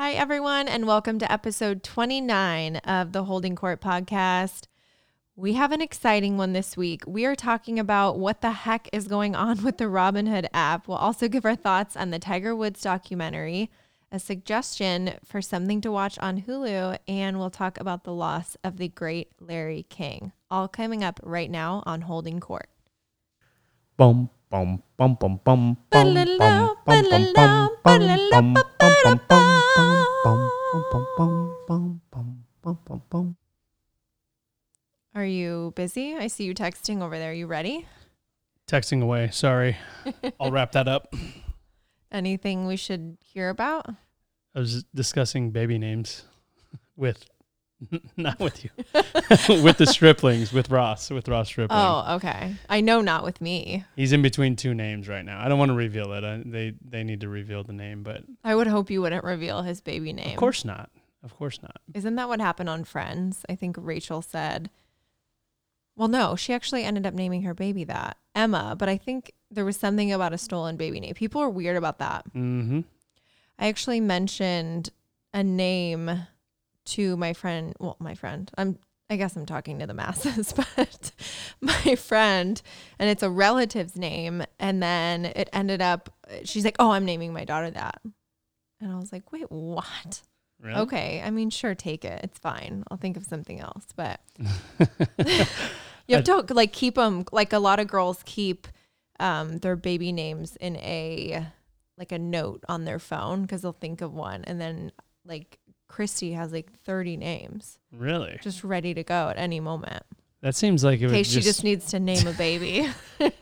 Hi, everyone, and welcome to episode 29 of the Holding Court podcast. We have an exciting one this week. We are talking about what the heck is going on with the Robinhood app. We'll also give our thoughts on the Tiger Woods documentary, a suggestion for something to watch on Hulu, and we'll talk about the loss of the great Larry King. All coming up right now on Holding Court. Bum bum bum bum bum bum bum bum bum bum bum bum bum bum bum bum bum bum bum bum Are you busy? I see you texting over there. You ready? Texting away. Sorry. I'll wrap that up. Anything we should hear about? I was discussing baby names with not with you. with the striplings, with Ross, with Ross Stripling. Oh, okay. I know not with me. He's in between two names right now. I don't want to reveal it. I, they they need to reveal the name, but I would hope you wouldn't reveal his baby name. of course not. Of course not. Isn't that what happened on Friends? I think Rachel said. Well, no, she actually ended up naming her baby that Emma, but I think there was something about a stolen baby name. People are weird about that. Mm-hmm. I actually mentioned a name to my friend. Well, my friend. I'm. I guess I'm talking to the masses, but my friend, and it's a relative's name, and then it ended up. She's like, "Oh, I'm naming my daughter that," and I was like, "Wait, what?" Really? Okay, I mean, sure, take it. It's fine. I'll think of something else, but you have to like keep them. Like a lot of girls keep um, their baby names in a like a note on their phone because they'll think of one, and then like Christy has like thirty names Really? just ready to go at any moment That seems like it would case she just, needs to name a baby.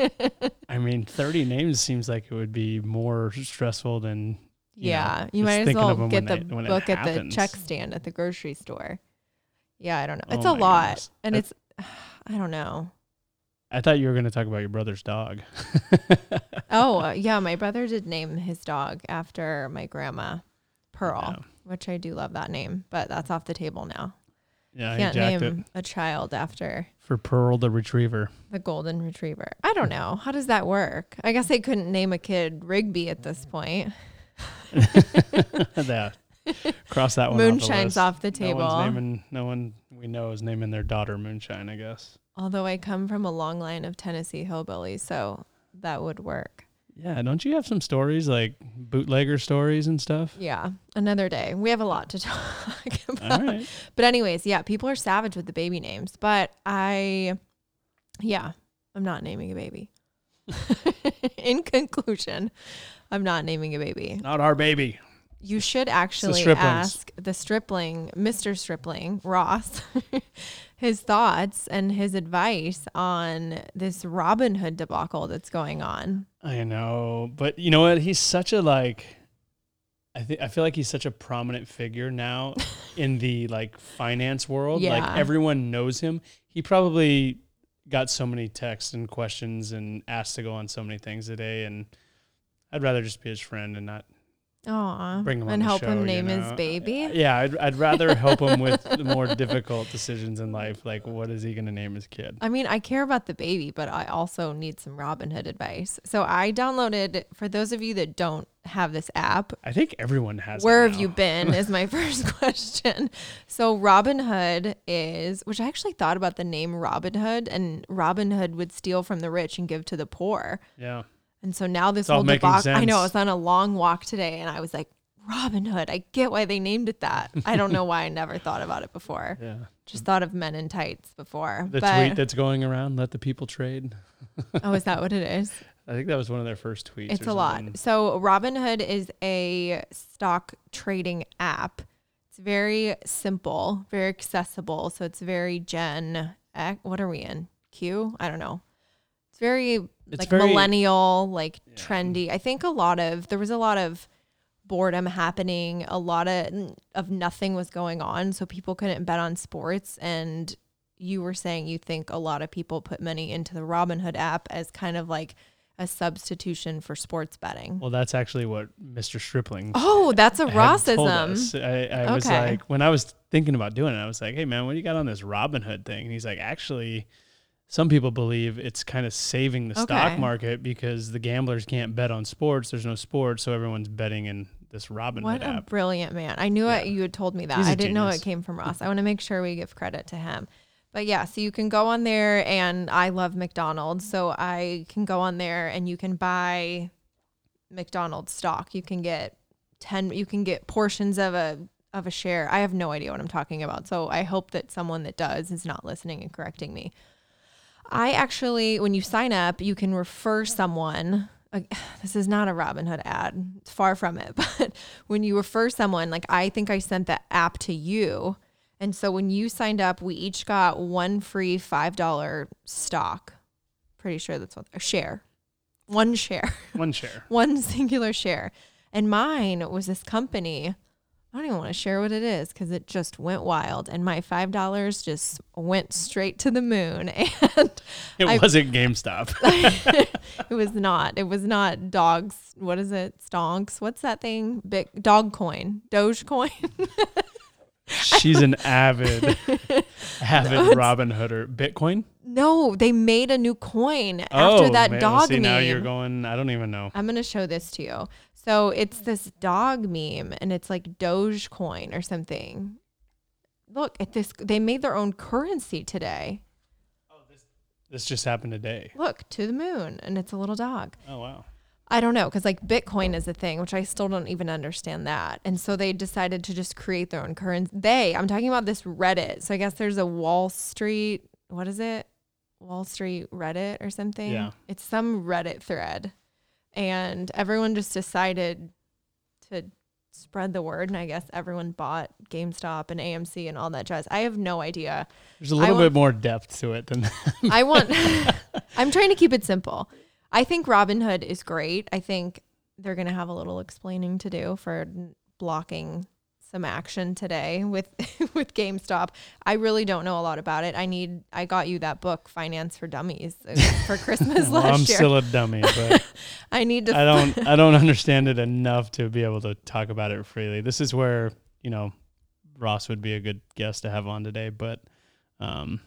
I mean, 30 names seems like it would be more stressful than you know, yeah, you might as well get the they- book at the check stand at the grocery store. Yeah, I don't know. It's Oh a lot, goodness. and it's I don't know. I thought you were going to talk about your brother's dog. Oh, uh, yeah, my brother did name his dog after my grandma, Pearl, Yeah. Which I do love that name, but that's off the table now. Yeah, Can't name it a child after for Pearl the retriever. the golden retriever. I don't know. How does that work? I guess I couldn't name a kid Rigby at this point. that cross that one. Moonshine's off, off the the table. No one's naming. No one we know is naming their daughter Moonshine. I guess. Although I come from a long line of Tennessee hillbillies, so that would work. Yeah, don't you have some stories like bootlegger stories and stuff? Yeah, another day. We have a lot to talk about. All right. But anyways, yeah, people are savage with the baby names, but I yeah, I'm not naming a baby. In conclusion, I'm not naming a baby. Not our baby. You should actually Striplings. ask the stripling, Mr. Stripling, Ross, his thoughts and his advice on this Robinhood debacle that's going on. I know, but you know what? He's such a like. I think I feel like he's such a prominent figure now in the like finance world. Yeah. Like everyone knows him. He probably got so many texts and questions and asked to go on so many things today. And I'd rather just be his friend and not Aw. bring him on and help show, him you name his baby. Uh, yeah, I'd, I'd rather help him with the more difficult decisions in life. Like, what is he going to name his kid? I mean, I care about the baby, but I also need some Robinhood advice. So I downloaded, for those of you that don't have this app, I think everyone has. it where have you been? Is my first question. So Robinhood is, which I actually thought about the name Robin Hood, and Robin Hood would steal from the rich and give to the poor. Yeah. And so now this whole debacle, I know I was on a long walk today and I was like, Robin Hood, I get why they named it that. I don't know why I never thought about it before. Yeah. Just thought of men in tights before. The but, tweet that's going around, let the people trade. oh, is that what it is? I think that was one of their first tweets. It's a lot. something. So Robinhood is a stock trading app. It's very simple, very accessible. So it's very Gen. X- What are we in? Q? I don't know. It's very It's like very- millennial, like Yeah. trendy. I think a lot of there was a lot of boredom happening. A lot of of nothing was going on, so people couldn't bet on sports. And you were saying you think a lot of people put money into the Robinhood app as kind of like a substitution for sports betting. Well, that's actually what Mr. Stripling. Oh, that's a Rossism. I, I was like, when I was thinking about doing it, I was like, hey, man, what do you got on this Robinhood thing? And he's like, actually, some people believe it's kind of saving the stock market because the gamblers can't bet on sports. There's no sports, so everyone's betting in this Robin What a app. brilliant man. I knew Yeah. it, you had told me that. I didn't know it came from Ross. I want to make sure we give credit to him. But yeah, so you can go on there and I love McDonald's. So I can go on there and you can buy McDonald's stock. You can get 10 you can get portions of a of a share. I have no idea what I'm talking about. So I hope that someone that does is not listening and correcting me. I actually, when you sign up, you can refer someone. This is not a Robinhood ad, it's far from it. But when you refer someone, like I think I sent the app to you. And so when you signed up, we each got one free $5 stock. Pretty sure that's what a share. One share One share. one singular share. And mine was this company. I don't even want to share what it is because it just went wild. And my $5 just went straight to the moon. And It I- wasn't GameStop. it was not. It was not dogs. What is it? Stonks. What's that thing? Big dog coin. Dogecoin. She's an avid, avid Robin Hooder. Bitcoin? no, they made a new coin after oh, that man. dog See, meme. now you're going, I don't even know. I'm gonna show this to you. So it's this dog meme, and it's like Dogecoin or something. Look at this. They made their own currency today. Oh, this, this just happened today. Look to the moon, and it's a little dog. Oh, wow. I don't know because like Bitcoin is a thing, which I still don't even understand that. And so they decided to just create their own currency. They, I'm talking about this Reddit. So I guess there's a Wall Street. What is it? Wall Street Reddit or something. Yeah. It's some Reddit thread, and everyone just decided to spread the word. And I guess everyone bought GameStop and AMC and all that jazz. I have no idea. There's a little want- bit more depth to it than that. I want I'm trying to keep it simple. I think Robinhood is great. I think they're going to have a little explaining to do for blocking some action today with with GameStop. I really don't know a lot about it. I need I got you that book Finance for Dummies uh, for Christmas Well, last I'm year. still a dummy, but I need to I don't I don't understand it enough to be able to talk about it freely. This is where, you know, Ross would be a good guest to have on today, but um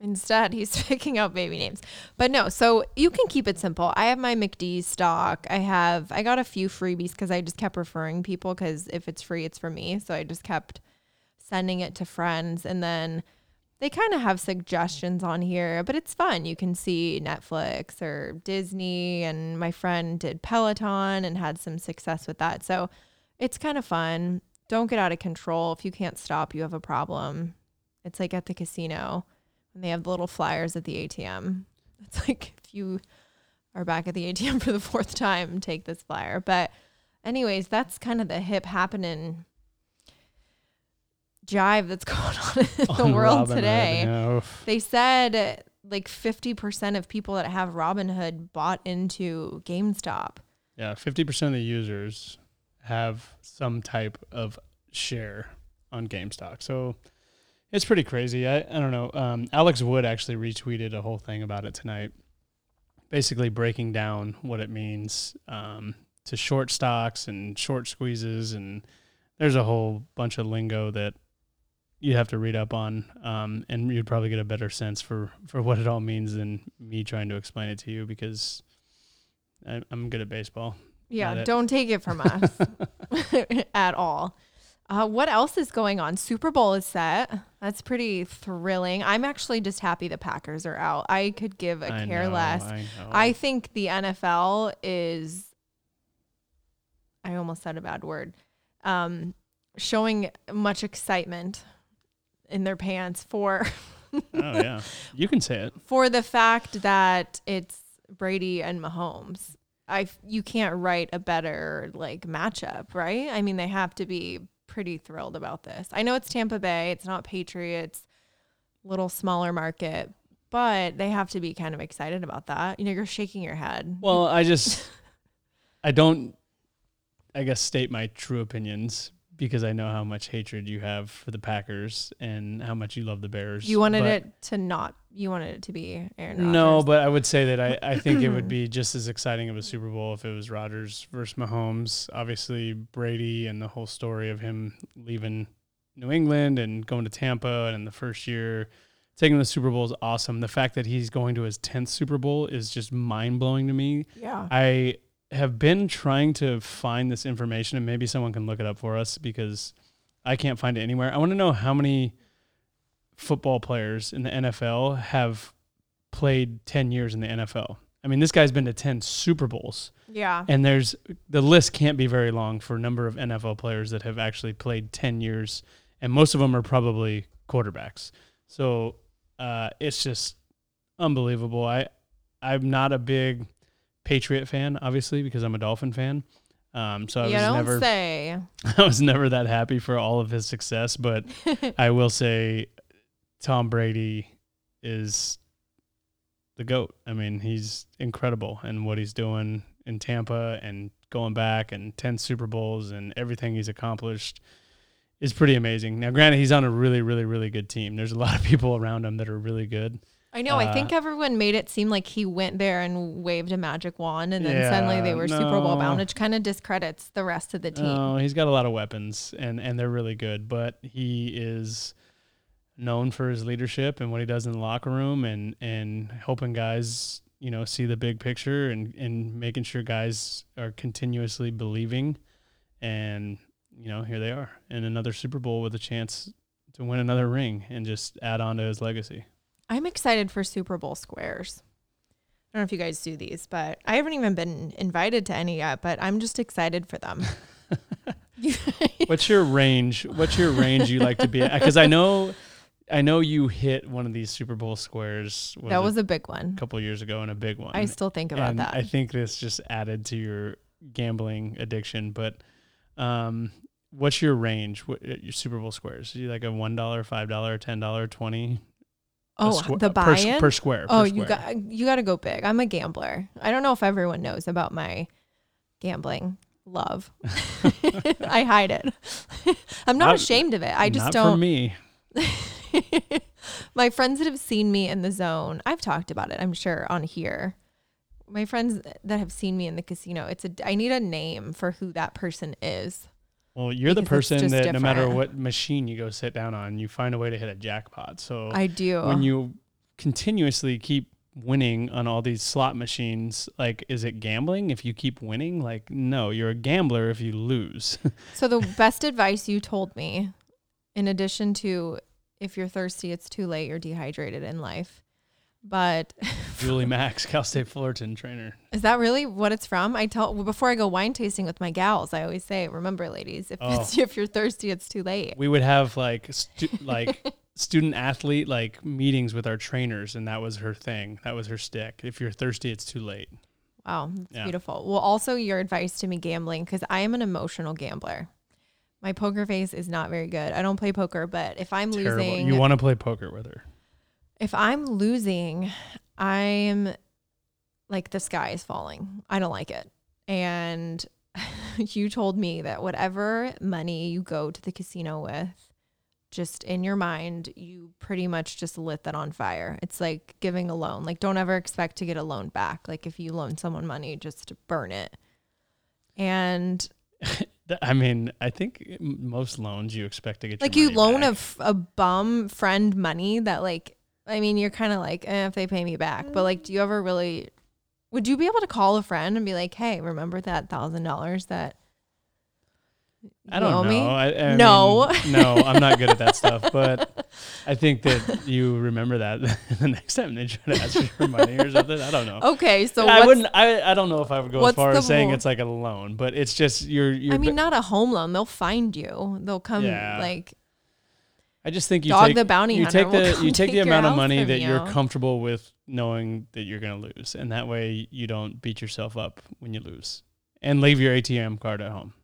Instead, he's picking out baby names. But no, so you can keep it simple. I have my McD stock. I have, I got a few freebies because I just kept referring people because if it's free, it's for me. So I just kept sending it to friends. And then they kind of have suggestions on here, but it's fun. You can see Netflix or Disney. And my friend did Peloton and had some success with that. So it's kind of fun. Don't get out of control. If you can't stop, you have a problem. It's like at the casino and they have the little flyers at the ATM. It's like if you are back at the ATM for the fourth time, take this flyer. But anyways, that's kind of the hip happening jive that's going on in the on world Robinhood, today. oof. They said like 50% of people that have Robinhood bought into GameStop. Yeah, fifty percent of the users have some type of share on GameStop. So it's pretty crazy. I, I don't know. Um, Alex Wood actually retweeted a whole thing about it tonight, basically breaking down what it means um, to short stocks and short squeezes, and there's a whole bunch of lingo that you have to read up on, um, and you'd probably get a better sense for for what it all means than me trying to explain it to you because I, I'm good at baseball. Yeah, don't take it from us at all. Uh, what else is going on? Super Bowl is set. That's pretty thrilling. I'm actually just happy the Packers are out. I could give a I care know, less. I. I think the NFL is, I almost said a bad word, um, showing much excitement in their pants for oh yeah, you can say it. for the fact that it's Brady and Mahomes. I you can't write a better like matchup, right? I mean, they have to be pretty thrilled about this. I know it's Tampa Bay, it's not Patriots, little smaller market, but they have to be kind of excited about that. You know, you're shaking your head. Well, I just I don't I guess state my true opinions because I know how much hatred you have for the Packers and how much you love the Bears. you wanted but- it to not. You wanted it to be Aaron No, but I would say that I, I think it would be just as exciting of a Super Bowl if it was Rodgers versus Mahomes. Obviously, Brady and the whole story of him leaving New England and going to Tampa and in the first year taking the Super Bowl is awesome. The fact that he's going to his 10th Super Bowl is just mind blowing to me. yeah, I have been trying to find this information, and maybe someone can look it up for us because I can't find it anywhere. I want to know how many football players in the NFL have played 10 years in the NFL. I mean, this guy's been to 10 Super Bowls. Yeah. And there's the list can't be very long for a number of NFL players that have actually played 10 years, and most of them are probably quarterbacks. So uh, it's just unbelievable. I I'm not a big Patriot fan, obviously, because I'm a Dolphin fan. Um, so I you was never say. I was never that happy for all of his success, but I will say Tom Brady is the goat. I mean, he's incredible and what he's doing in Tampa and going back and 10 Super Bowls and everything he's accomplished is pretty amazing. Now, granted, he's on a really, really, really good team. There's a lot of people around him that are really good. I know. I Uh, think everyone made it seem like he went there and waved a magic wand, and then suddenly they Yeah, were Super Bowl bound, which kind of discredits the rest of the team. Oh, he's got a lot of weapons and and they're really good, but he is known for his leadership and what he does in the locker room and and helping guys, you know, see the big picture and and making sure guys are continuously believing and you know, here they are in another Super Bowl with a chance to win another ring and just add on to his legacy. I'm excited for Super Bowl squares. I don't know if you guys do these, but I haven't even been invited to any yet, but I'm just excited for them. What's your range? What's your range you like to be at? Cuz I know I know you hit one of these Super Bowl squares that was a big one. a couple years ago and a big one. I still think about and that. I think this just added to your gambling addiction. But um, what's your range? What uh, your Super Bowl squares? Are you like a one dollar, five dollar, ten dollar, twenty? Oh, the uh, per, buy-in. per square. oh, per you square. got you got to go big. I'm a gambler. I don't know if everyone knows about my gambling love. I hide it. I'm not, Not- ashamed of it. I just Not don't. for me. my friends that have seen me in the zone, I've talked about it, I'm sure, on here. My friends that have seen me in the casino, it's a I need a name for who that person is. Well, you're the person that no matter what machine you go sit down on, you find a way to hit a jackpot. So I do. when you continuously keep winning on all these slot machines, like is it gambling if you keep winning? Like no, you're a gambler if you lose. so the best advice you told me, in addition to if you're thirsty, it's too late, you're dehydrated in life. But Julie Max, Cal State Fullerton trainer. is that really what it's from? I tell well, before I go wine tasting with my gals, I always say, remember, ladies, if it's, oh. if you're thirsty, it's too late. we would have like stu- like student athlete like meetings with our trainers and that was her thing that was her stick if you're thirsty it's too late Wow, that's Yeah. beautiful. Well, also your advice to me gambling because I am an emotional gambler. My poker face is not very good. I don't play poker, but if I'm terrible losing, you want to play poker with her if I'm losing, I'm like the sky is falling. I don't like it. And you told me that whatever money you go to the casino with, just in your mind, you pretty much just lit that on fire. It's like giving a loan. Like, don't ever expect to get a loan back. Like, if you loan someone money, just burn it. And i mean i think most loans you expect to get like you loan a, f- a bum friend money that like i mean you're kind of like eh, if they pay me back but like do you ever really would you be able to call a friend and be like hey remember that thousand dollars that I don't owe know. me I, I No. mean, no, I'm not good at that stuff. But I think that you remember that the next time they try to ask you for money or something. I don't know. okay so I wouldn't. I, I don't know if I would go as far as saying rule? it's like a loan, but it's just you're. you're i mean not a home loan they'll find you they'll come Yeah. like I just think you Dog take the bounty you hunter take will the come you take take the your amount of money from that you're comfortable with knowing that you're going to lose, and that way you don't beat yourself up when you lose, and leave your ATM card at home.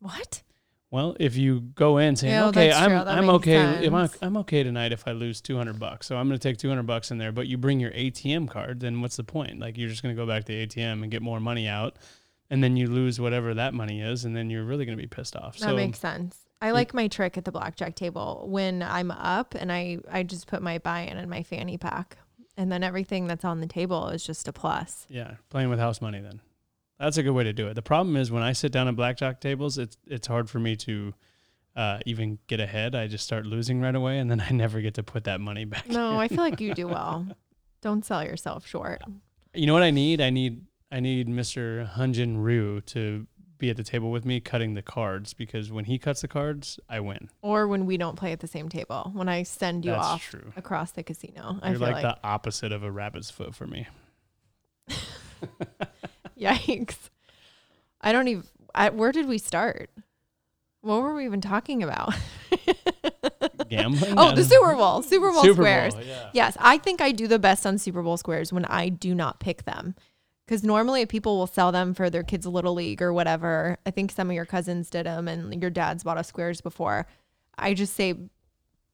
what Well, if you go in saying, Yeah, "Okay, that's I'm true. That I'm makes okay, am I, sense. I'm okay tonight if I lose 200 bucks, so I'm going to take 200 bucks in there," but you bring your ATM card, then what's the point? Like you're just going to go back to the ATM and get more money out, and then you lose whatever that money is, and then you're really going to be pissed off. that so makes sense I like my trick at the blackjack table when I'm up and I I just put my buy-in in my fanny pack, and then everything that's on the table is just a plus. Yeah, playing with house money then. That's a good way to do it. The problem is when I sit down at blackjack tables, it's it's hard for me to uh, even get ahead. I just start losing right away, and then I never get to put that money back. No, I feel like you do well. Don't sell yourself short. You know what I need? I need I need Mr. Hyun-Jin Ryu to be at the table with me cutting the cards because when he cuts the cards, I win. Or when we don't play at the same table, when I send you That's off true. across the casino, You're feel like, like, the opposite of a rabbit's foot for me. yikes. I don't even. I, where did we start? What were we even talking about? Gambling? oh, the Super Bowl, Super Bowl Super squares. Bowl, yeah. Yes, I think I do the best on Super Bowl squares when I do not pick them. Because normally people will sell them for their kids' little league or whatever. I think some of your cousins did them and your dad's bought us squares before. I just say,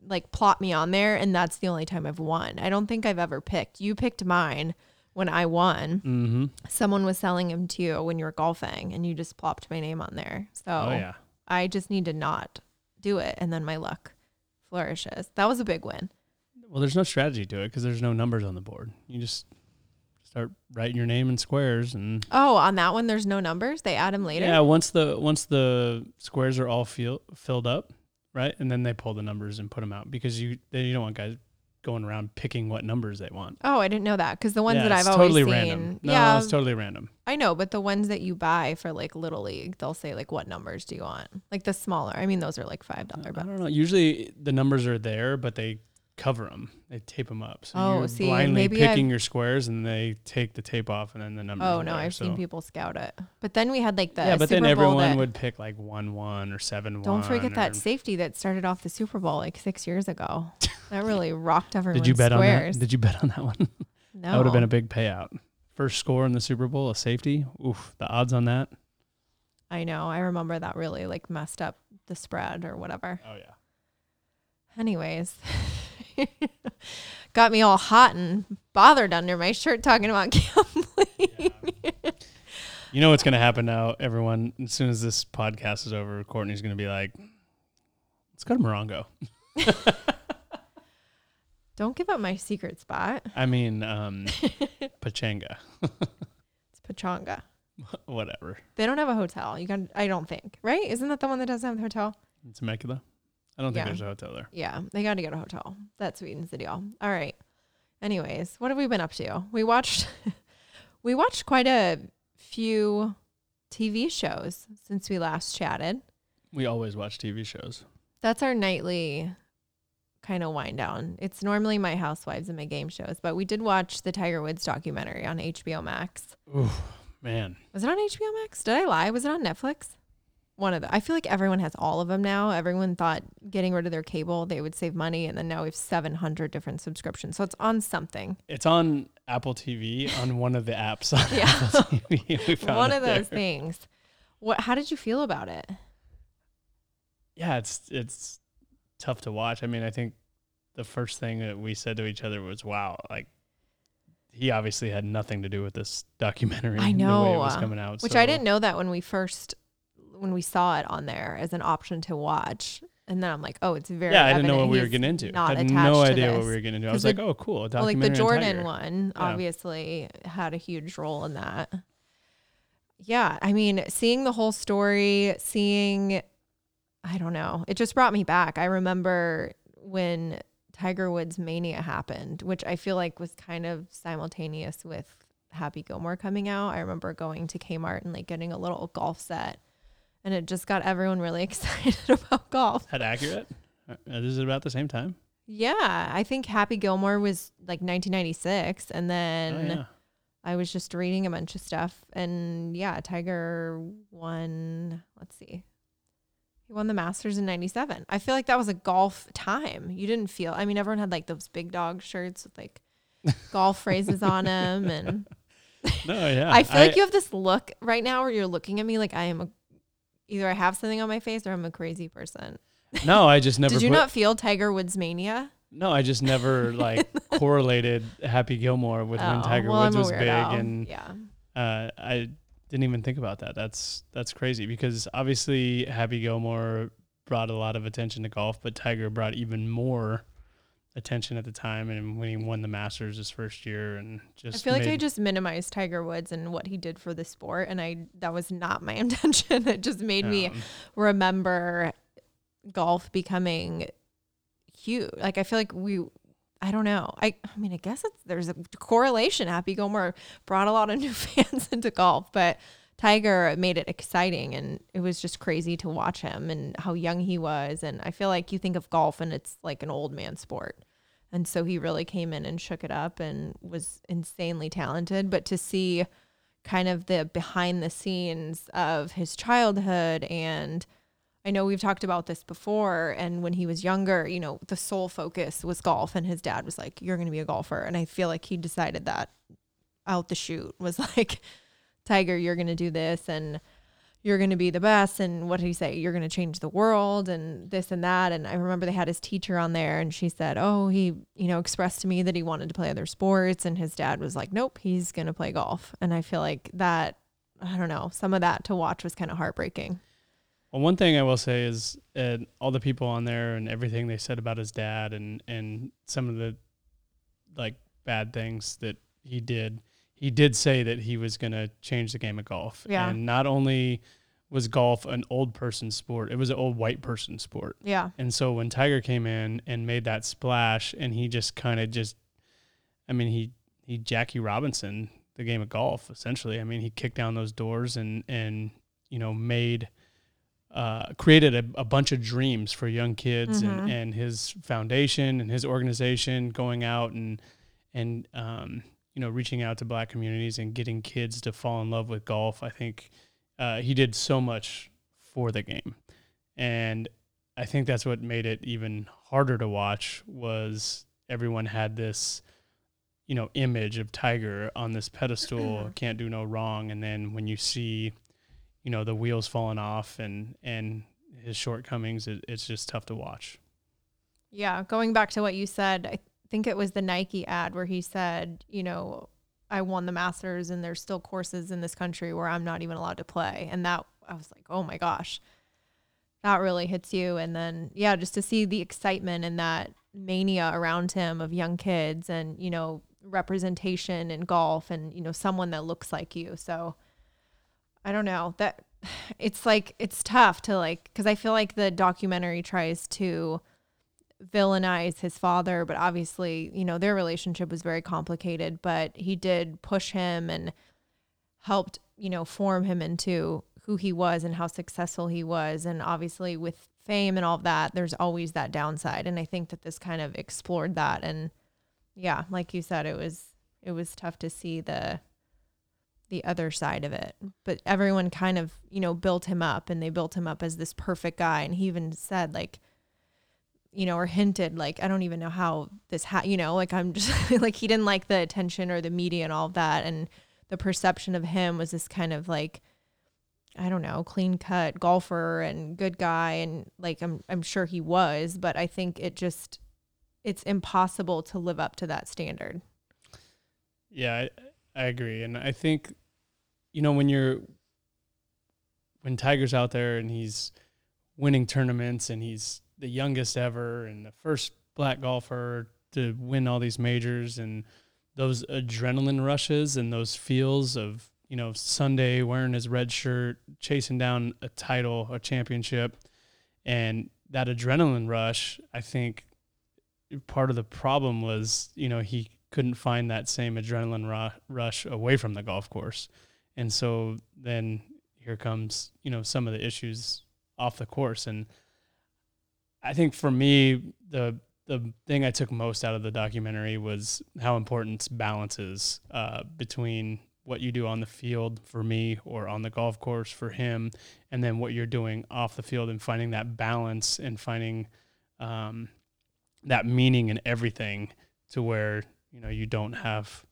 like, plot me on there, and that's the only time I've won. I don't think I've ever picked. You picked mine when I won. Mm-hmm. Someone was selling them to you when you were golfing, and you just plopped my name on there. So Oh yeah. I just need to not do it, and then my luck flourishes. That was a big win. Well, there's no strategy to it because there's no numbers on the board. You just start writing your name in squares and Oh, on that one, there's no numbers. They add them later. yeah. Once the once the squares are all fill, filled up, right, and then they pull the numbers and put them out because you they, you don't want guys going around picking what numbers they want. Oh, I didn't know that because the ones Yeah, that I've always totally seen, random. No, yeah, it's totally random. I know, but the ones that you buy for like little league, they'll say like, "What numbers do you want?" Like the smaller. I mean, those are like five dollar. I don't know. Usually the numbers are there, but they cover them. They tape them up. So Oh, you're see, blindly maybe picking I've- your squares, and they take the tape off, and then the numbers. oh no, there, I've seen people scout it. But then we had like the yeah, but Super then Bowl everyone that- would pick like one one or seven one. Don't forget that safety that started off the Super Bowl like six years ago. That really rocked everyone's Did you bet squares. on that? Did you bet on that one? no, That would have been a big payout. First score in the Super Bowl, a safety. Oof, the odds on that. I know. I remember that really like messed up the spread or whatever. Oh yeah. Anyways, got me all hot and bothered under my shirt talking about gambling. You know what's gonna happen now, everyone? As soon as this podcast is over, Courtney's gonna be like, "Let's go to Morongo." Don't give up my secret spot. I mean, um, Pechanga, It's Pechanga. whatever. They don't have a hotel. You can I don't think. Right? Isn't that the one that doesn't have the hotel? It's Temecula. I don't think Yeah. there's a hotel there. Yeah, they got to get a hotel. That sweetens the deal. All right. Anyways, what have we been up to? We watched we watched quite a few TV shows since we last chatted. We always watch TV shows. That's our nightly kind of wind down. It's normally my housewives and my game shows, but we did watch the Tiger Woods documentary on HBO Max. Ooh, man. Was it on HBO Max? Did I lie? Was it on Netflix? One of the. I feel like everyone has all of them now. Everyone thought getting rid of their cable they would save money, and then now we have seven hundred different subscriptions. So it's on something. It's on Apple TV on one of the apps on Yeah. Apple TV. One of those there. things. What? How did you feel about it? Yeah, it's it's tough to watch. I mean, I think the first thing that we said to each other was, "Wow, like he obviously had nothing to do with this documentary." I the way know, it was coming out, Which so- I didn't know that when we first when we saw it on there as an option to watch, and then I'm like, oh, it's very. Yeah, I didn't know what we were getting into. Not had no idea what we were getting into. I was the- like, "Oh, cool, Well, like the Jordan Tiger." one Yeah. obviously had a huge role in that. Yeah, I mean, seeing the whole story, seeing I don't know, it just brought me back. I remember when Tiger Woods mania happened, which I feel like was kind of simultaneous with Happy Gilmore coming out. I remember going to Kmart and like getting a little golf set and it just got everyone really excited about golf. That accurate? Uh, Is it about the same time? Yeah, I think Happy Gilmore was like 1996 and then oh yeah. I was just reading a bunch of stuff and yeah, Tiger won, let's see. He won the Masters in 97. I feel like that was a golf time. You didn't feel I mean everyone had like those big dog shirts with like golf phrases on them and No, yeah. I feel like you have this look right now where you're looking at me like I am a either I have something on my face or I'm a crazy person. No, I just never. Did you put- not feel Tiger Woods mania? No, I just never like correlated Happy Gilmore with when Oh, Tiger well, Woods was big, and yeah. uh, I didn't even think about that. That's that's crazy because obviously Happy Gilmore brought a lot of attention to golf, but Tiger brought even more attention at the time, and when he won the Masters his first year, and just I feel like I just minimized Tiger Woods and what he did for the sport, and I that was not my intention. It just made me um, remember golf becoming huge. Like I feel like we I don't know. I I mean, I guess it's there's a correlation. Happy Gilmore brought a lot of new fans into golf, but Tiger made it exciting and it was just crazy to watch him and how young he was. And I feel like you think of golf and it's like an old man sport. And so he really came in and shook it up and was insanely talented. But to see kind of the behind the scenes of his childhood and I know we've talked about this before. And when he was younger, you know, the sole focus was golf. And his dad was like, You're going to be a golfer. And I feel like he decided that out the chute was like, Tiger, you're going to do this and you're going to be the best. And what did he say? You're going to change the world and this and that. And I remember they had his teacher on there and she said, Oh, he, you know, expressed to me that he wanted to play other sports. And his dad was like, Nope, he's going to play golf. And I feel like that, I don't know, some of that to watch was kind of heartbreaking. Well, one thing I will say is uh, all the people on there and everything they said about his dad and and some of the like bad things that he did. He did say that he was going to change the game of golf. Yeah. And not only was golf an old person sport, it was an old white person sport. Yeah. And so when Tiger came in and made that splash and he just kind of just I mean he he Jackie Robinson the game of golf essentially. I mean he kicked down those doors and and you know made uh, created a, a, bunch of dreams for young kids mm-hmm. and, and his foundation and his organization going out and and um, you know reaching out to black communities and getting kids to fall in love with golf. I think uh, he did so much for the game, and I think that's what made it even harder to watch. Was everyone had this you know image of Tiger on this pedestal, can't do no wrong, and then when you see you know the wheels falling off and and his shortcomings it, it's just tough to watch yeah going back to what you said i think it was the nike ad where he said you know i won the masters and there's still courses in this country where i'm not even allowed to play. And that i was like oh my gosh that really hits you. And then yeah just to see the excitement and that mania around him of young kids and you know representation in golf and you know someone that looks like you. So I don't know that it's like it's tough to like because I feel like the documentary tries to villainize his father, but obviously, you know, their relationship was very complicated, but he did push him and helped, you know, form him into who he was and how successful he was. And obviously, with fame and all of that, there's always that downside. And I think that this kind of explored that. And yeah, like you said, it was it was tough to see the the other side of it. But everyone kind of, you know, built him up and they built him up as this perfect guy. And he even said, like, you know, or hinted, like, I don't even know how this, ha-, you know, like, I'm just like, he didn't like the attention or the media and all of that. And the perception of him was this kind of like, I don't know, clean cut golfer and good guy. And like, I'm, I'm sure he was, but I think it just, it's impossible to live up to that standard. Yeah, I, I agree. And I think you know when you're when Tiger's out there and he's winning tournaments and he's the youngest ever and the first black golfer to win all these majors and those adrenaline rushes and those feels of you know Sunday wearing his red shirt chasing down a title a championship and that adrenaline rush I think part of the problem was you know he couldn't find that same adrenaline ru- rush away from the golf course and so then here comes, you know, some of the issues off the course. And I think for me, the the thing I took most out of the documentary was how important balance is uh, between what you do on the field for me or on the golf course for him, and then what you're doing off the field and finding that balance and finding um, that meaning in everything to where you know you don't have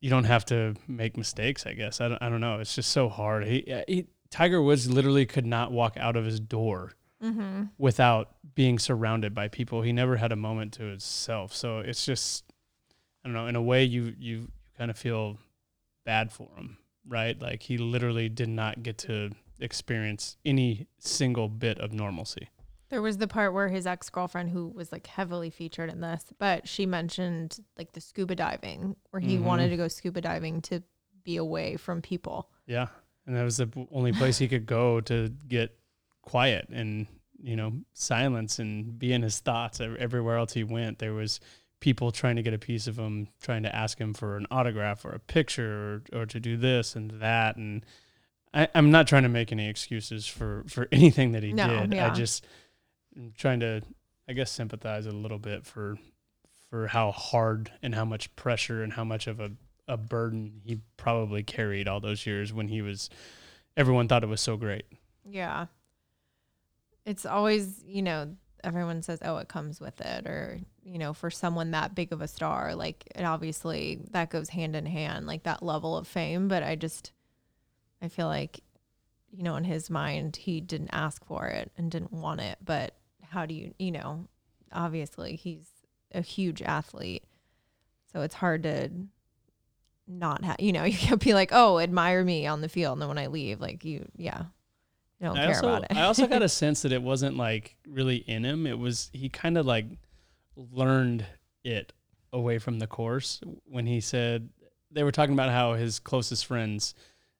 you don't have to make mistakes. I guess I don't. I don't know. It's just so hard. He, he Tiger Woods literally could not walk out of his door mm-hmm. without being surrounded by people. He never had a moment to himself. So it's just I don't know. In a way, you you kind of feel bad for him, right? Like he literally did not get to experience any single bit of normalcy. There was the part where his ex girlfriend, who was like heavily featured in this, but she mentioned like the scuba diving, where he mm-hmm. wanted to go scuba diving to be away from people. Yeah. And that was the only place he could go to get quiet and, you know, silence and be in his thoughts everywhere else he went. There was people trying to get a piece of him, trying to ask him for an autograph or a picture or, or to do this and that. And I, am not trying to make any excuses for, for anything that he no, did. Yeah. I just am trying to, I guess, sympathize a little bit for for how hard and how much pressure and how much of a, a burden he probably carried all those years when he was everyone thought it was so great. Yeah. It's always, you know, everyone says, oh, it comes with it. Or, you know, for someone that big of a star, like it obviously that goes hand in hand, like that level of fame. But I just, I feel like, you know, in his mind, he didn't ask for it and didn't want it. But how do you, you know, obviously he's a huge athlete. So it's hard to not have, you know, you can't be like, oh, admire me on the field. And then when I leave, like you, yeah, you don't I care also, about it. I also got a sense that it wasn't like really in him. It was, he kind of like learned it away from the course when he said, they were talking about how his closest friends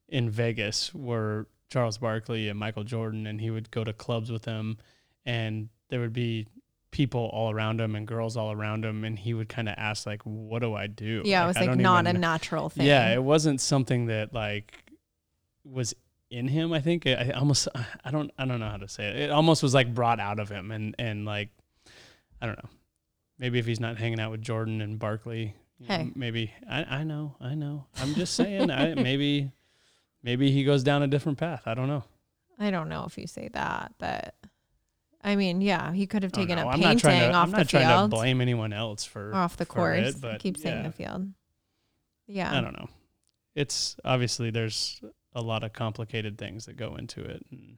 in Vegas were Charles Barkley and Michael Jordan, and he would go to clubs with them, and there would be people all around him and girls all around him and he would kind of ask like what do i do yeah like, it was like not even, a natural thing yeah it wasn't something that like was in him i think i almost i don't i don't know how to say it it almost was like brought out of him and and like i don't know maybe if he's not hanging out with jordan and barkley hey. Know, maybe i i know i know i'm just saying i maybe maybe he goes down a different path i don't know i don't know if you say that but I mean, yeah, he could have oh, taken a I'm painting to, off I'm the not trying to blame anyone else for off the course. It, but keep saying yeah. the field. Yeah, I don't know. It's obviously there's a lot of complicated things that go into it. And,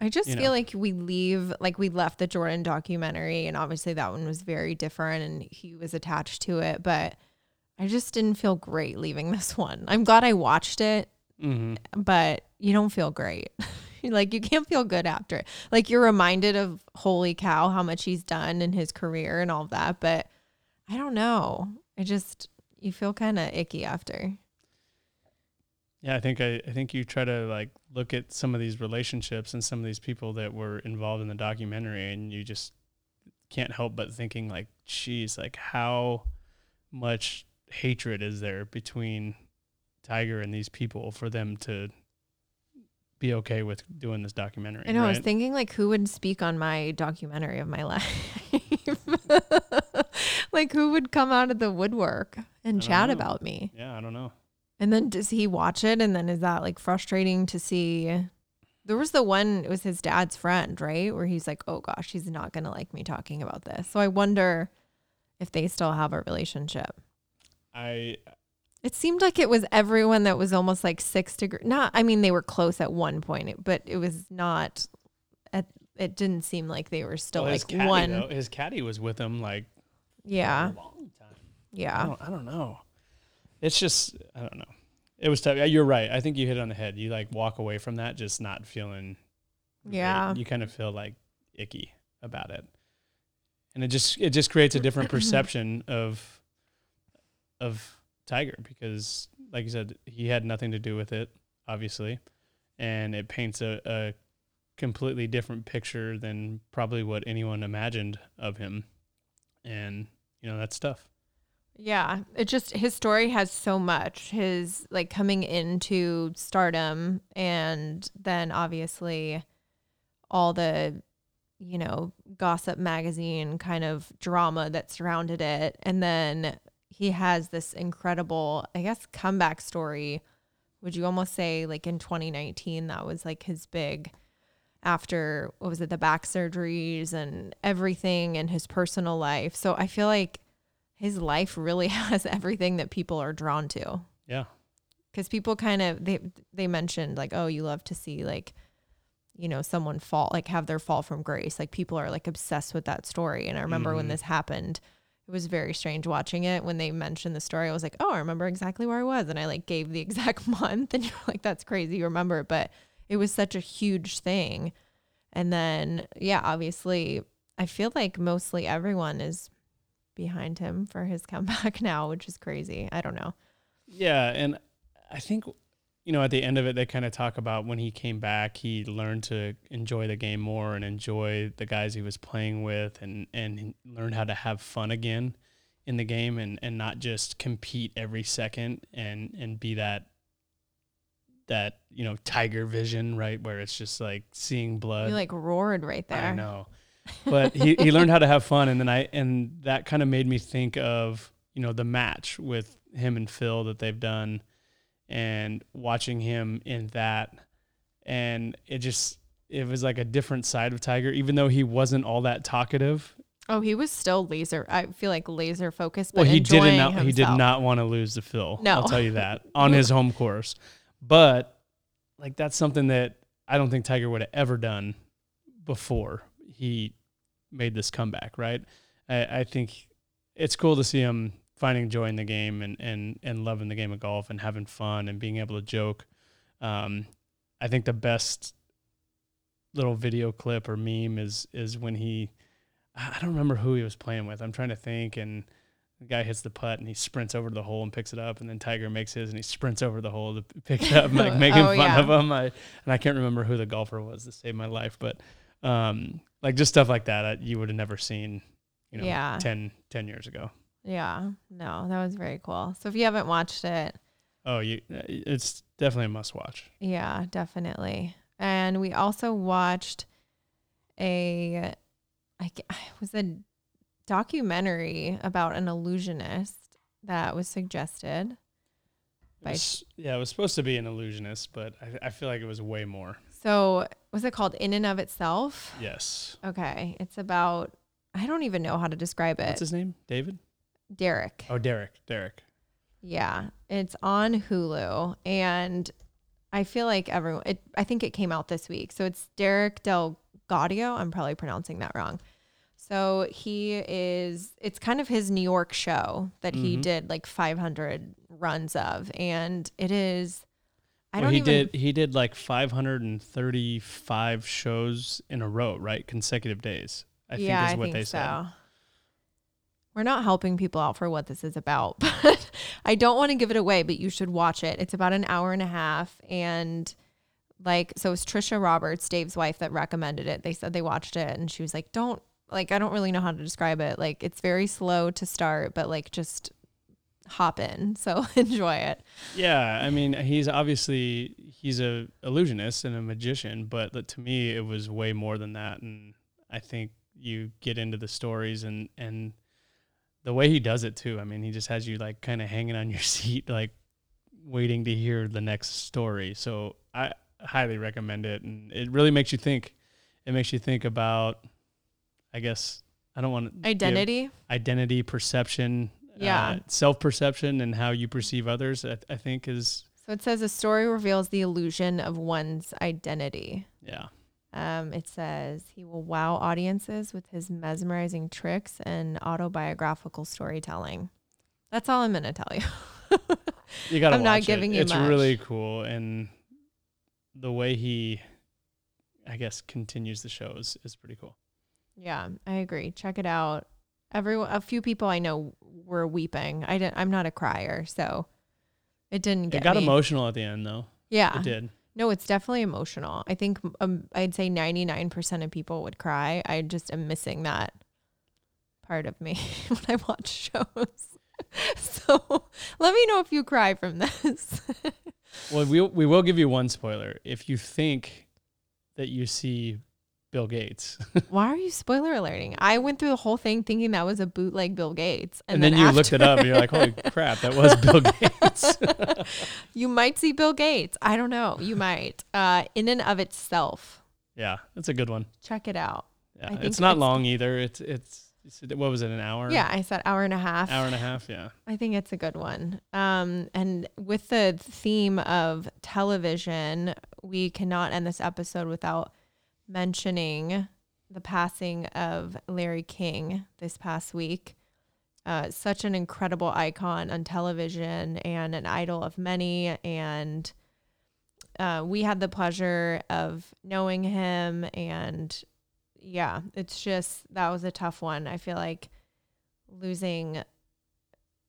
I just feel know. like we leave, like we left the Jordan documentary, and obviously that one was very different, and he was attached to it. But I just didn't feel great leaving this one. I'm glad I watched it, mm-hmm. but you don't feel great. like you can't feel good after it. Like you're reminded of holy cow how much he's done in his career and all of that, but I don't know. I just you feel kind of icky after. Yeah, I think I, I think you try to like look at some of these relationships and some of these people that were involved in the documentary and you just can't help but thinking like, geez, like how much hatred is there between Tiger and these people for them to be okay with doing this documentary. I know. Right? I was thinking like who would speak on my documentary of my life. like who would come out of the woodwork and chat know. about me? Yeah, I don't know. And then does he watch it? And then is that like frustrating to see? There was the one, it was his dad's friend, right? Where he's like, oh gosh, he's not going to like me talking about this. So I wonder if they still have a relationship. I it seemed like it was everyone that was almost like six degree. Not, I mean, they were close at one point, but it was not. At, it didn't seem like they were still well, like caddy, one. Though, his caddy was with him like. Yeah. Yeah. I don't, I don't know. It's just I don't know. It was tough. You're right. I think you hit on the head. You like walk away from that just not feeling. Yeah. Great. You kind of feel like icky about it, and it just it just creates a different perception of of Tiger because, like you said, he had nothing to do with it, obviously, and it paints a, a completely different picture than probably what anyone imagined of him, and you know that's tough. Yeah, it just his story has so much. His like coming into stardom and then obviously all the you know, gossip magazine kind of drama that surrounded it and then he has this incredible, I guess, comeback story. Would you almost say like in 2019 that was like his big after what was it the back surgeries and everything in his personal life. So I feel like his life really has everything that people are drawn to. Yeah. Cuz people kind of they they mentioned like oh you love to see like you know someone fall like have their fall from grace. Like people are like obsessed with that story and I remember mm-hmm. when this happened it was very strange watching it when they mentioned the story. I was like, oh, I remember exactly where I was. And I like gave the exact month. And you're like, that's crazy. You remember it. But it was such a huge thing. And then, yeah, obviously, I feel like mostly everyone is behind him for his comeback now, which is crazy. I don't know. Yeah. And I think you know, at the end of it, they kind of talk about when he came back, he learned to enjoy the game more and enjoy the guys he was playing with, and and learned how to have fun again in the game, and and not just compete every second and and be that that you know tiger vision, right, where it's just like seeing blood. You like roared right there. I know, but he he learned how to have fun, and then I and that kind of made me think of you know the match with him and Phil that they've done and watching him in that and it just it was like a different side of Tiger even though he wasn't all that talkative. Oh, he was still laser. I feel like laser focused. But well, he did not. Himself. He did not want to lose the Phil. No, I'll tell you that on his home course. But like that's something that I don't think Tiger would have ever done before he made this comeback. Right? I, I think it's cool to see him finding joy in the game and, and, and loving the game of golf and having fun and being able to joke. Um, I think the best little video clip or meme is is when he I don't remember who he was playing with. I'm trying to think and the guy hits the putt and he sprints over to the hole and picks it up and then Tiger makes his and he sprints over the hole to pick it up like making oh, fun yeah. of him. I and I can't remember who the golfer was to save my life, but um, like just stuff like that I, you would have never seen, you know, yeah. 10, 10 years ago. Yeah. No, that was very cool. So if you haven't watched it, oh, you it's definitely a must watch. Yeah, definitely. And we also watched a like was a documentary about an illusionist that was suggested. By was, yeah, it was supposed to be an illusionist, but I, I feel like it was way more. So was it called In and of Itself? Yes. Okay. It's about I don't even know how to describe it. What's his name? David? Derek. Oh, Derek. Derek. Yeah, it's on Hulu, and I feel like everyone. It, I think it came out this week, so it's Derek Del Gaudio. I'm probably pronouncing that wrong. So he is. It's kind of his New York show that mm-hmm. he did like 500 runs of, and it is. I well, don't he even, did he did like 535 shows in a row, right? Consecutive days. I yeah, think is what they so. said we're not helping people out for what this is about, but I don't want to give it away, but you should watch it. It's about an hour and a half. And like, so it's Tricia Roberts, Dave's wife, that recommended it. They said they watched it and she was like, don't, like, I don't really know how to describe it. Like, it's very slow to start, but like, just hop in. So enjoy it. Yeah. I mean, he's obviously, he's a illusionist and a magician, but to me, it was way more than that. And I think you get into the stories and, and, the way he does it too. I mean, he just has you like kind of hanging on your seat, like waiting to hear the next story. So I highly recommend it, and it really makes you think. It makes you think about, I guess, I don't want identity, identity, perception, yeah, uh, self perception, and how you perceive others. I, I think is. So it says a story reveals the illusion of one's identity. Yeah. Um, it says he will wow audiences with his mesmerizing tricks and autobiographical storytelling. That's all I'm going to tell you. you got to I'm not giving it. you It's much. really cool. And the way he, I guess, continues the show is, is pretty cool. Yeah, I agree. Check it out. Everyone, a few people I know were weeping. I didn't, I'm not a crier, so it didn't get It got me. emotional at the end, though. Yeah. It did. No, it's definitely emotional. I think um, I'd say 99% of people would cry. I just am missing that part of me when I watch shows. so let me know if you cry from this. well, we, we will give you one spoiler. If you think that you see Bill Gates. Why are you spoiler alerting? I went through the whole thing thinking that was a bootleg Bill Gates. And, and then, then, you after... looked it up and you're like, holy crap, that was Bill Gates. you might see Bill Gates. I don't know. You might. Uh, in and of itself. Yeah, that's a good one. Check it out. Yeah, it's not it's, long either. It's, it's, what was it, an hour? Yeah, I said hour and a half. Hour and a half, yeah. I think it's a good one. Um, and with the theme of television, we cannot end this episode without mentioning the passing of Larry King this past week. Uh, such an incredible icon on television and an idol of many. And uh, we had the pleasure of knowing him. And yeah, it's just, that was a tough one. I feel like losing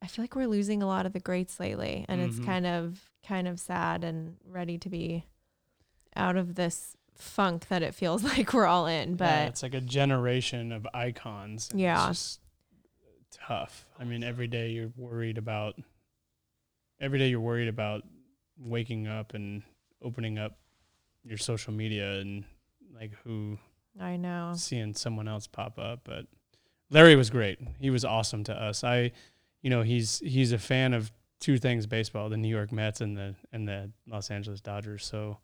I feel like we're losing a lot of the greats lately, and it's Mhm. kind of kind of sad and ready to be out of this funk that it feels like we're all in. Yeah, But it's like a generation of icons. Yeah. It's just tough. I mean, every day you're worried about, every day you're worried about waking up and opening up your social media and like who I know. seeing someone else pop up. But Larry was great. He was awesome to us. I, you know, he's he's a fan of two things baseball: the New York Mets and the and the Los Angeles Dodgers. So,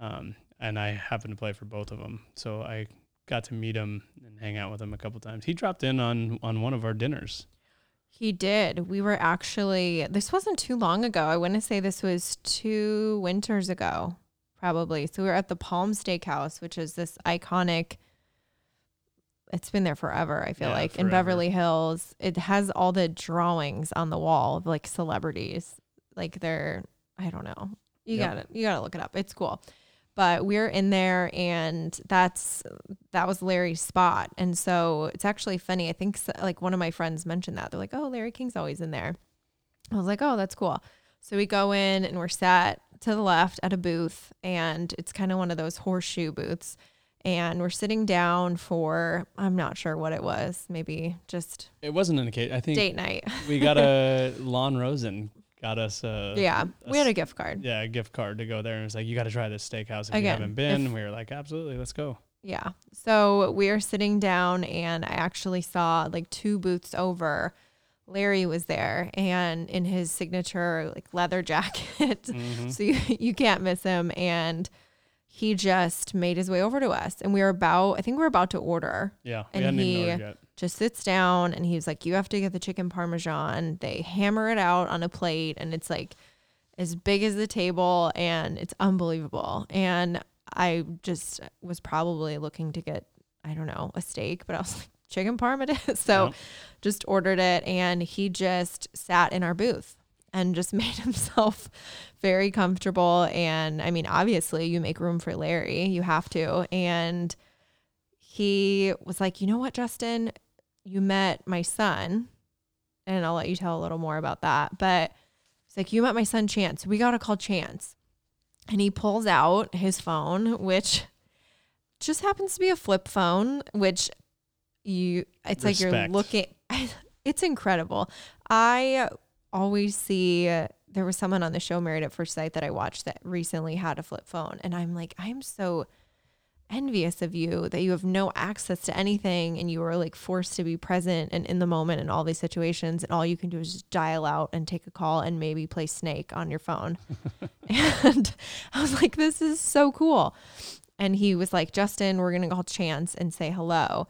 um, and I happened to play for both of them. So I got to meet him and hang out with him a couple times. He dropped in on on one of our dinners. He did. We were actually, this wasn't too long ago. I want to say this was two winters ago, probably. So we were at the Palm Steakhouse, which is this iconic, it's been there forever, I feel Yeah, like, in. Beverly Hills. It has all the drawings on the wall of like celebrities. Like they're, I don't know. You Yep. got to You got to look it up. It's cool. But we're in there and that's that was Larry's spot. And so it's actually funny. I think s like one of my friends mentioned that. They're like, "Oh, Larry King's always in there." I was like, "Oh, that's cool." So we go in and we're sat to the left at a booth and it's kind of one of those horseshoe booths. And we're sitting down for I'm not sure what it was. Maybe just It wasn't an occasion. I think date night. we got a Lon Rosen got us a yeah. We had a gift card. yeah a gift card to go there and it was like you got to try this steakhouse if you haven't been. if- we were like absolutely let's go. Yeah. So we are sitting down, and I actually saw like two booths over. Larry was there, and in his signature like leather jacket, Mhm. so you, you can't miss him. And he just made his way over to us, and we were about, I think we were about to order. Yeah, we And hadn't even he- ordered yet. Just sits down, and he's like, "You have to get the chicken parmesan." They hammer it out on a plate, and it's like as big as the table, and it's unbelievable. And I just was probably looking to get, I don't know, a steak, but I was like, chicken parm it is. So Yep. just ordered it and he just sat in our booth and just made himself very comfortable. And I mean, obviously, you make room for Larry, you have to. And he was like, you know what, Justin, you met my son. And I'll let you tell a little more about that. But it's like, you met my son, Chance. We got to call Chance. And he pulls out his phone, which just happens to be a flip phone, which you, it's like you're looking, it's incredible. I always see, there was someone on the show, Married at First Sight, that I watched that recently had a flip phone. And I'm like, I'm so envious of you that you have no access to anything and you are like forced to be present and in the moment in all these situations and all you can do is just dial out and take a call and maybe play snake on your phone. And i was like this is so cool. And he was like justin we're gonna call chance and say hello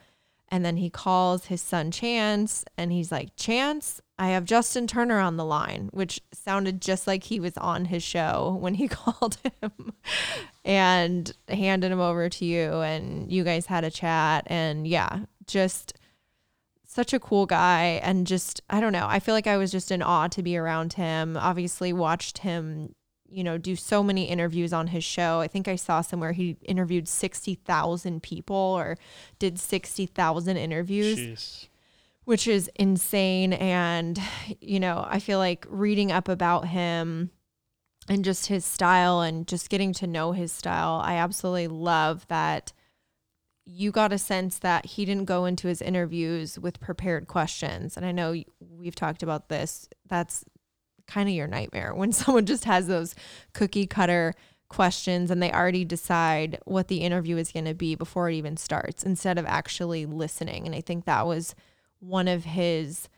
and then he calls his son chance and he's like chance i have justin turner on the line which sounded just like he was on his show when he called him and handed him over to you and you guys had a chat. And yeah just such a cool guy. And just i don't know i feel like i was just in awe to be around him. Obviously watched him you know do so many interviews on his show i think i saw somewhere he interviewed 60,000 people or did 60,000 interviews Jeez. which is insane. And, you know, I feel like reading up about him and just his style and just getting to know his style, I absolutely love that you got a sense that he didn't go into his interviews with prepared questions. And I know we've talked about this. That's kind of your nightmare when someone just has those cookie cutter questions and they already decide what the interview is going to be before it even starts instead of actually listening. And I think that was one of his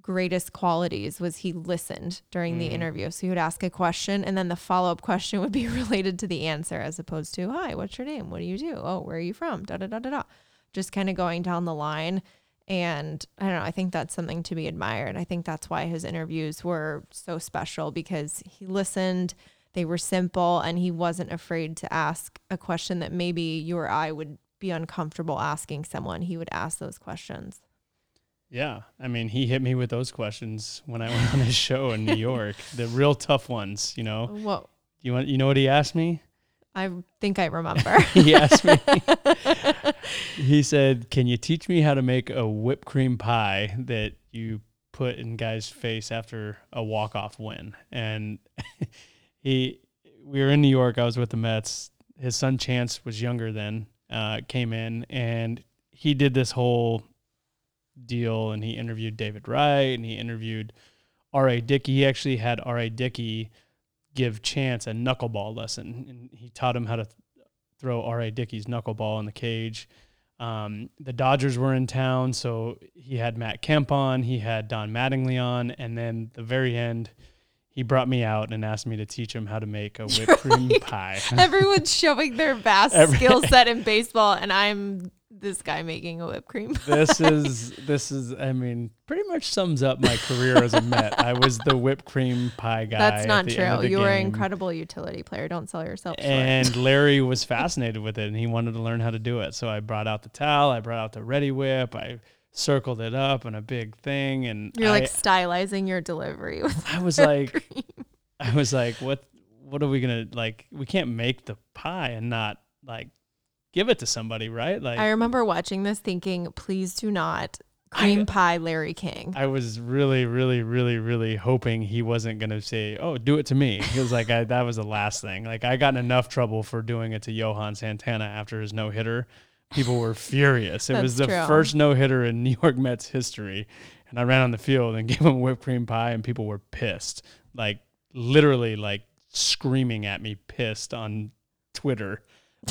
greatest qualities was he listened during the Mhm. interview. So he would ask a question and then the follow-up question would be related to the answer as opposed to, "Hi, what's your name? What do you do? Oh, where are you from?" da da da da da. Just kind of going down the line and I don't know, I think that's something to be admired. I think that's why his interviews were so special because he listened, they were simple and he wasn't afraid to ask a question that maybe you or I would be uncomfortable asking someone. He would ask those questions. Yeah, I mean, he hit me with those questions when I went on his show in New York, the real tough ones. You know, Well, you want, you know what he asked me? I think I remember. He asked me. he said, "Can you teach me how to make a whipped cream pie that you put in guy's face after a walk off win. And he, we were in New York. I was with the Mets. His son Chance was younger then, uh, came in and he did this whole deal and he interviewed David Wright and he interviewed R.A. Dickey. He actually had R.A. Dickey give Chance a knuckleball lesson and he taught him how to th- throw R.A. Dickey's knuckleball in the cage. Um, the Dodgers were in town, so he had Matt Kemp on, he had Don Mattingly on, and then the very end, he brought me out and asked me to teach him how to make a whipped cream pie. Everyone's showing their vast Every- skill set in baseball, and I'm this guy making a whipped cream. this is this is I mean pretty much sums up my career as a Met. I was the whipped cream pie guy. That's not the end of true. You were an incredible utility player. Don't sell yourself short. And Larry was fascinated with it and he wanted to learn how to do it. So I brought out the towel, I brought out the Reddi-wip, I circled it up in a big thing and You're I, like stylizing your delivery with I was like cream. I was like, what what are we gonna like we can't make the pie and not like give it to somebody, right? Like I remember watching this thinking, please do not cream I- pie Larry King. I was really, really, really, really hoping he wasn't gonna say, "Oh, do it to me." He was like, I, "That was the last thing." Like I got in enough trouble for doing it to Johan Santana after his no hitter. People were furious. It was the true. first no hitter in New York Mets history, and I ran on the field and gave him whipped cream pie, and people were pissed, like literally, like screaming at me, pissed on Twitter.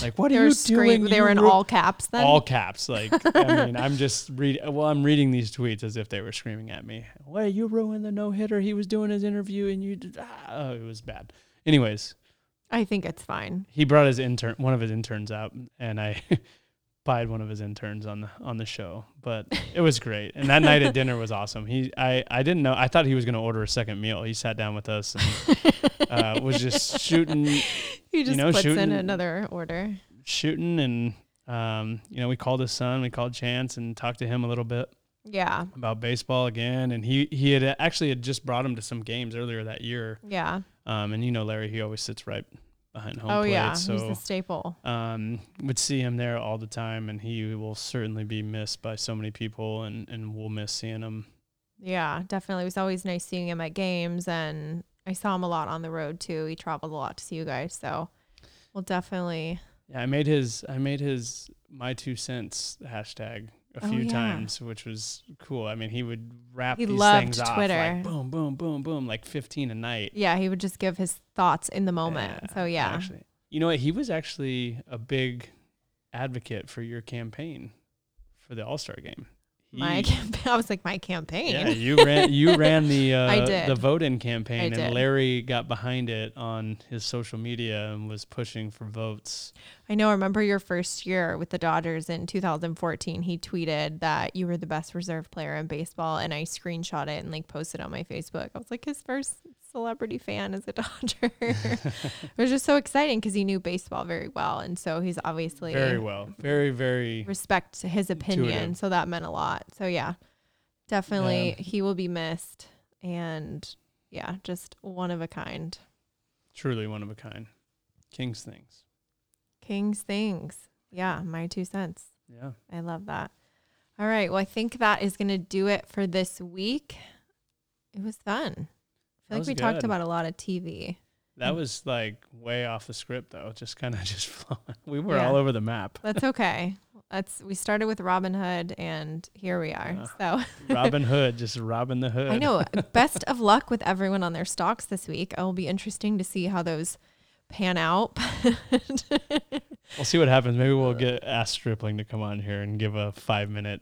Like, what are you scream- doing? They were You in ru- all caps then. all caps. Like, I mean, I'm just read. Well, I'm reading these tweets as if they were screaming at me. Well, you ruined the no hitter. He was doing his interview, and you. Did, ah, oh, it was bad. Anyways, I think it's fine. he brought his intern, one of his interns out, and I pied one of his interns on the on the show. But it was great, and that night at dinner was awesome. He, I, I didn't know. I thought he was going to order a second meal. He sat down with us and uh, was just shooting He just know, puts in shooting- another order. shooting and um, you know we called his son we called chance and talked to him a little bit Yeah. about baseball again and he he had actually had just brought him to some games earlier that year Yeah. um, and you know larry he always sits right behind home oh plate yeah. He's so the staple. um, would see him there all the time and he will certainly be missed by so many people and and we'll miss seeing him Yeah, definitely. It was always nice seeing him at games and I saw him a lot on the road too. He traveled a lot to see you guys. So we'll definitely yeah i made his i made his my two cents hashtag a Oh, few yeah. times, which was cool. I mean, he would wrap He these things off Twitter. like boom, boom, boom, boom, like 15 a night. Yeah, he would just give his thoughts in the moment. Yeah, so yeah. Actually, you know what? He was actually a big advocate for your campaign for the All Star game. My campaign. I was like, my campaign. yeah, you ran you ran the uh, I did. the vote in campaign, I and did. Larry got behind it on his social media and was pushing for votes. I know. I remember your first year with the Dodgers in 2014. He tweeted that you were the best reserve player in baseball, and I screenshot it and like posted on my Facebook. I was like, his first celebrity fan as a Dodger. it was just so exciting because he knew baseball very well, and so he's obviously Very well, very very. respect his opinion. Intuitive. So that meant a lot. So yeah, definitely he will be missed, and yeah, just one of a kind. Truly one of a kind. King's things. King's things. Yeah, my two cents. Yeah. I love that. All right. Well, I think that is going to do it for this week. It was fun. I That feel like we talked about a lot of TV. That was like way off the script though. Just kind of just flowing. We were Yeah. all over the map. That's okay. That's we started with Robinhood and here we are. So Robin Hood, just robbing the hood. I know. Best of luck with everyone on their stocks this week. It'll be interesting to see how those pan out. We'll see what happens. Maybe we'll get Ross Stripling to come on here and give a five minute